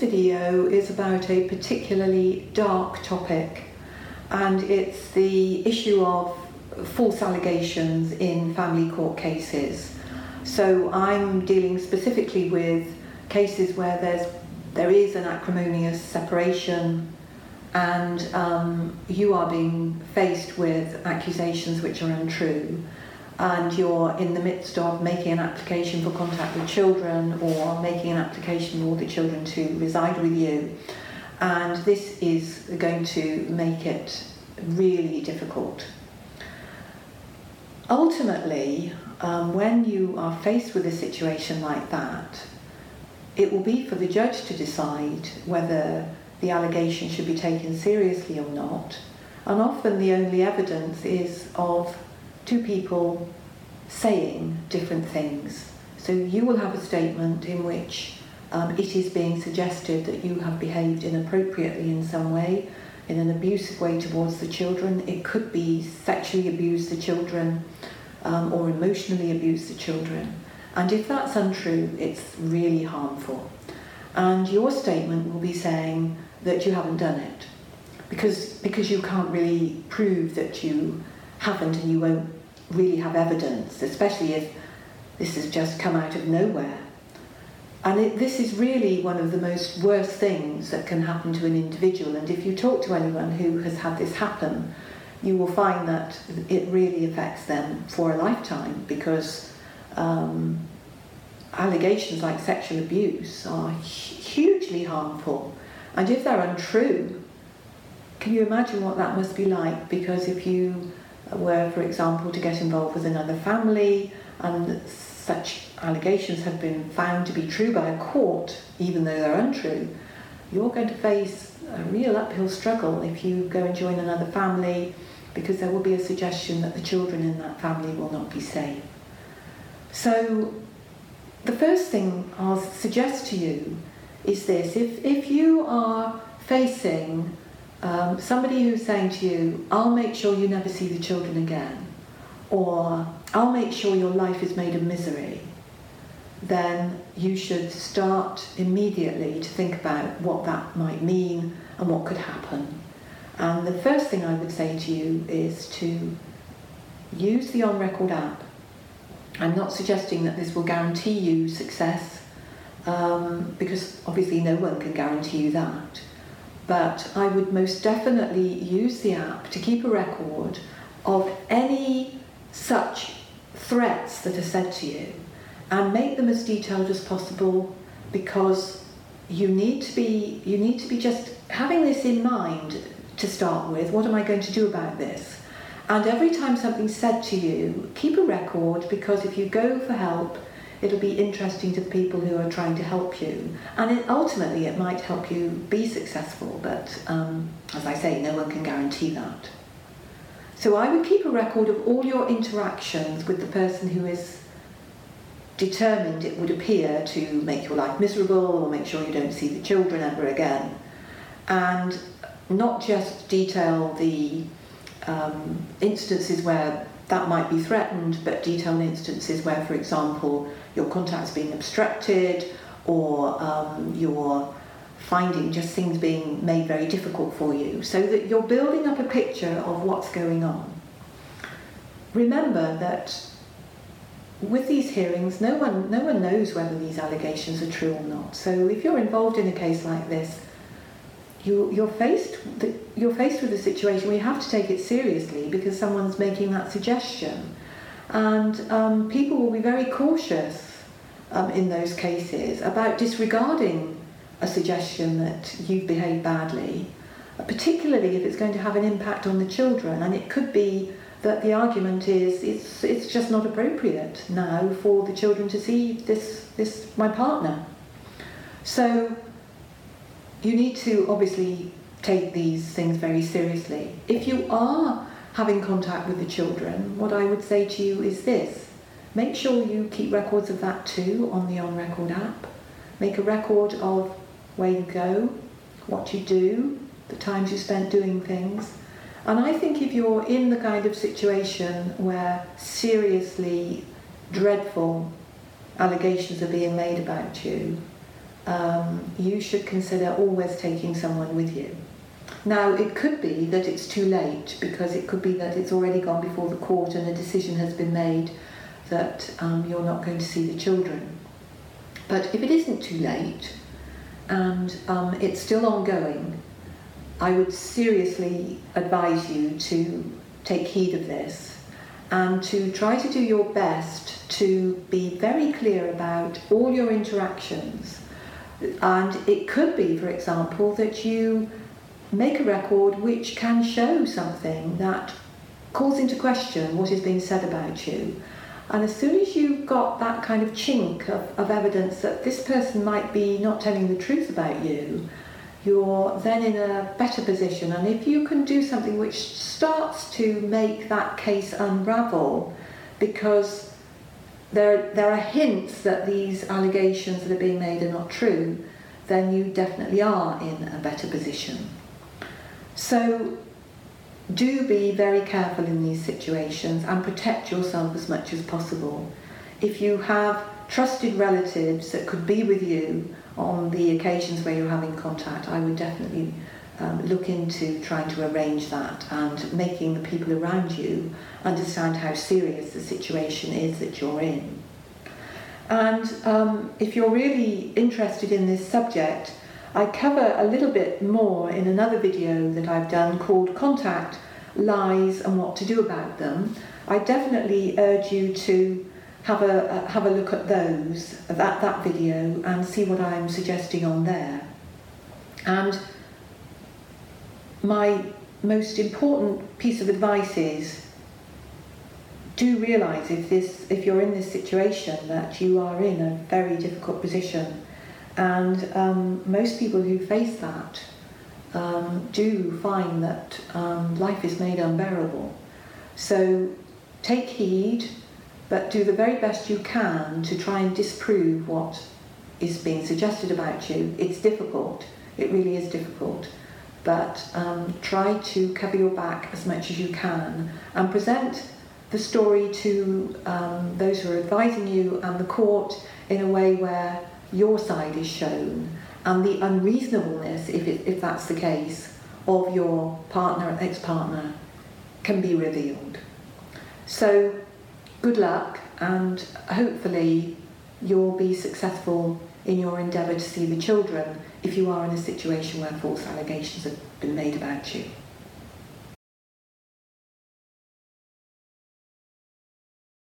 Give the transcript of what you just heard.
video is about a particularly dark topic, and it's the issue of false allegations in family court cases. So I'm dealing specifically with cases where there's there is an acrimonious separation and um, you are being faced with accusations which are untrue and you're in the midst of making an application for contact with children or making an application for the children to reside with you and this is going to make it really difficult. Ultimately, um, when you are faced with a situation like that, it will be for the judge to decide whether the allegation should be taken seriously or not. And often the only evidence is of two people saying different things. So you will have a statement in which um, it is being suggested that you have behaved inappropriately in some way, in an abusive way towards the children. It could be sexually abuse the children um, or emotionally abuse the children. And if that's untrue, it's really harmful. And your statement will be saying that you haven't done it because, because you can't really prove that you haven't and you won't really have evidence, especially if this has just come out of nowhere. And it, this is really one of the most worst things that can happen to an individual. And if you talk to anyone who has had this happen, you will find that it really affects them for a lifetime because um, allegations like sexual abuse are hugely harmful. And if they're untrue, can you imagine what that must be like? Because if you were, for example, to get involved with another family and such allegations have been found to be true by a court, even though they're untrue, you're going to face a real uphill struggle if you go and join another family because there will be a suggestion that the children in that family will not be safe. So, the first thing I'll suggest to you is this if, if you are facing um, somebody who's saying to you, I'll make sure you never see the children again, or I'll make sure your life is made a misery, then you should start immediately to think about what that might mean and what could happen. And the first thing I would say to you is to use the On Record app. I'm not suggesting that this will guarantee you success, um, because obviously no one can guarantee you that. But I would most definitely use the app to keep a record of any such threats that are said to you and make them as detailed as possible because you need to be you need to be just having this in mind to start with what am i going to do about this? And every time something's said to you keep a record because if you go for help it'll be interesting to the people who are trying to help you and it, ultimately it might help you be successful but um, as i say no one can guarantee that so I would keep a record of all your interactions with the person who is determined it would appear to make your life miserable or make sure you don't see the children ever again. And not just detail the um, instances where that might be threatened, but detail instances where, for example, your contact's being obstructed or um, your finding just things being made very difficult for you so that you're building up a picture of what's going on. Remember that with these hearings, no one, no one knows whether these allegations are true or not. So if you're involved in a case like this, you, you're, faced, you're faced with a situation where you have to take it seriously because someone's making that suggestion. And um, people will be very cautious um, in those cases about disregarding a suggestion that you've behaved badly, particularly if it's going to have an impact on the children. And it could be that the argument is it's, it's just not appropriate now for the children to see this, this my partner. So you need to obviously take these things very seriously. If you are having contact with the children, what I would say to you is this make sure you keep records of that too on the On Record app. Make a record of where you go, what you do, the times you spent doing things. And I think if you're in the kind of situation where seriously dreadful allegations are being made about you, um, you should consider always taking someone with you. Now, it could be that it's too late because it could be that it's already gone before the court and a decision has been made that um, you're not going to see the children. But if it isn't too late and um, it's still ongoing, I would seriously advise you to take heed of this and to try to do your best to be very clear about all your interactions. And it could be, for example, that you make a record which can show something that calls into question what is being said about you. And as soon as you've got that kind of chink of, of evidence that this person might be not telling the truth about you, you're then in a better position. And if you can do something which starts to make that case unravel, because there, there are hints that these allegations that are being made are not true, then you definitely are in a better position. So do be very careful in these situations and protect yourself as much as possible. If you have trusted relatives that could be with you on the occasions where you're having contact, I would definitely um, look into trying to arrange that and making the people around you understand how serious the situation is that you're in. And um, if you're really interested in this subject, I cover a little bit more in another video that I've done called Contact, Lies and What to Do About Them. I definitely urge you to have a, have a look at those, that, that video, and see what I'm suggesting on there. And my most important piece of advice is do realise if this if you're in this situation that you are in a very difficult position. And um, most people who face that um, do find that um, life is made unbearable. So take heed but do the very best you can to try and disprove what is being suggested about you. It's difficult, it really is difficult, but um, try to cover your back as much as you can and present the story to um, those who are advising you and the court in a way where your side is shown and the unreasonableness, if, it, if that's the case, of your partner, ex-partner can be revealed. So good luck and hopefully you'll be successful in your endeavour to see the children if you are in a situation where false allegations have been made about you.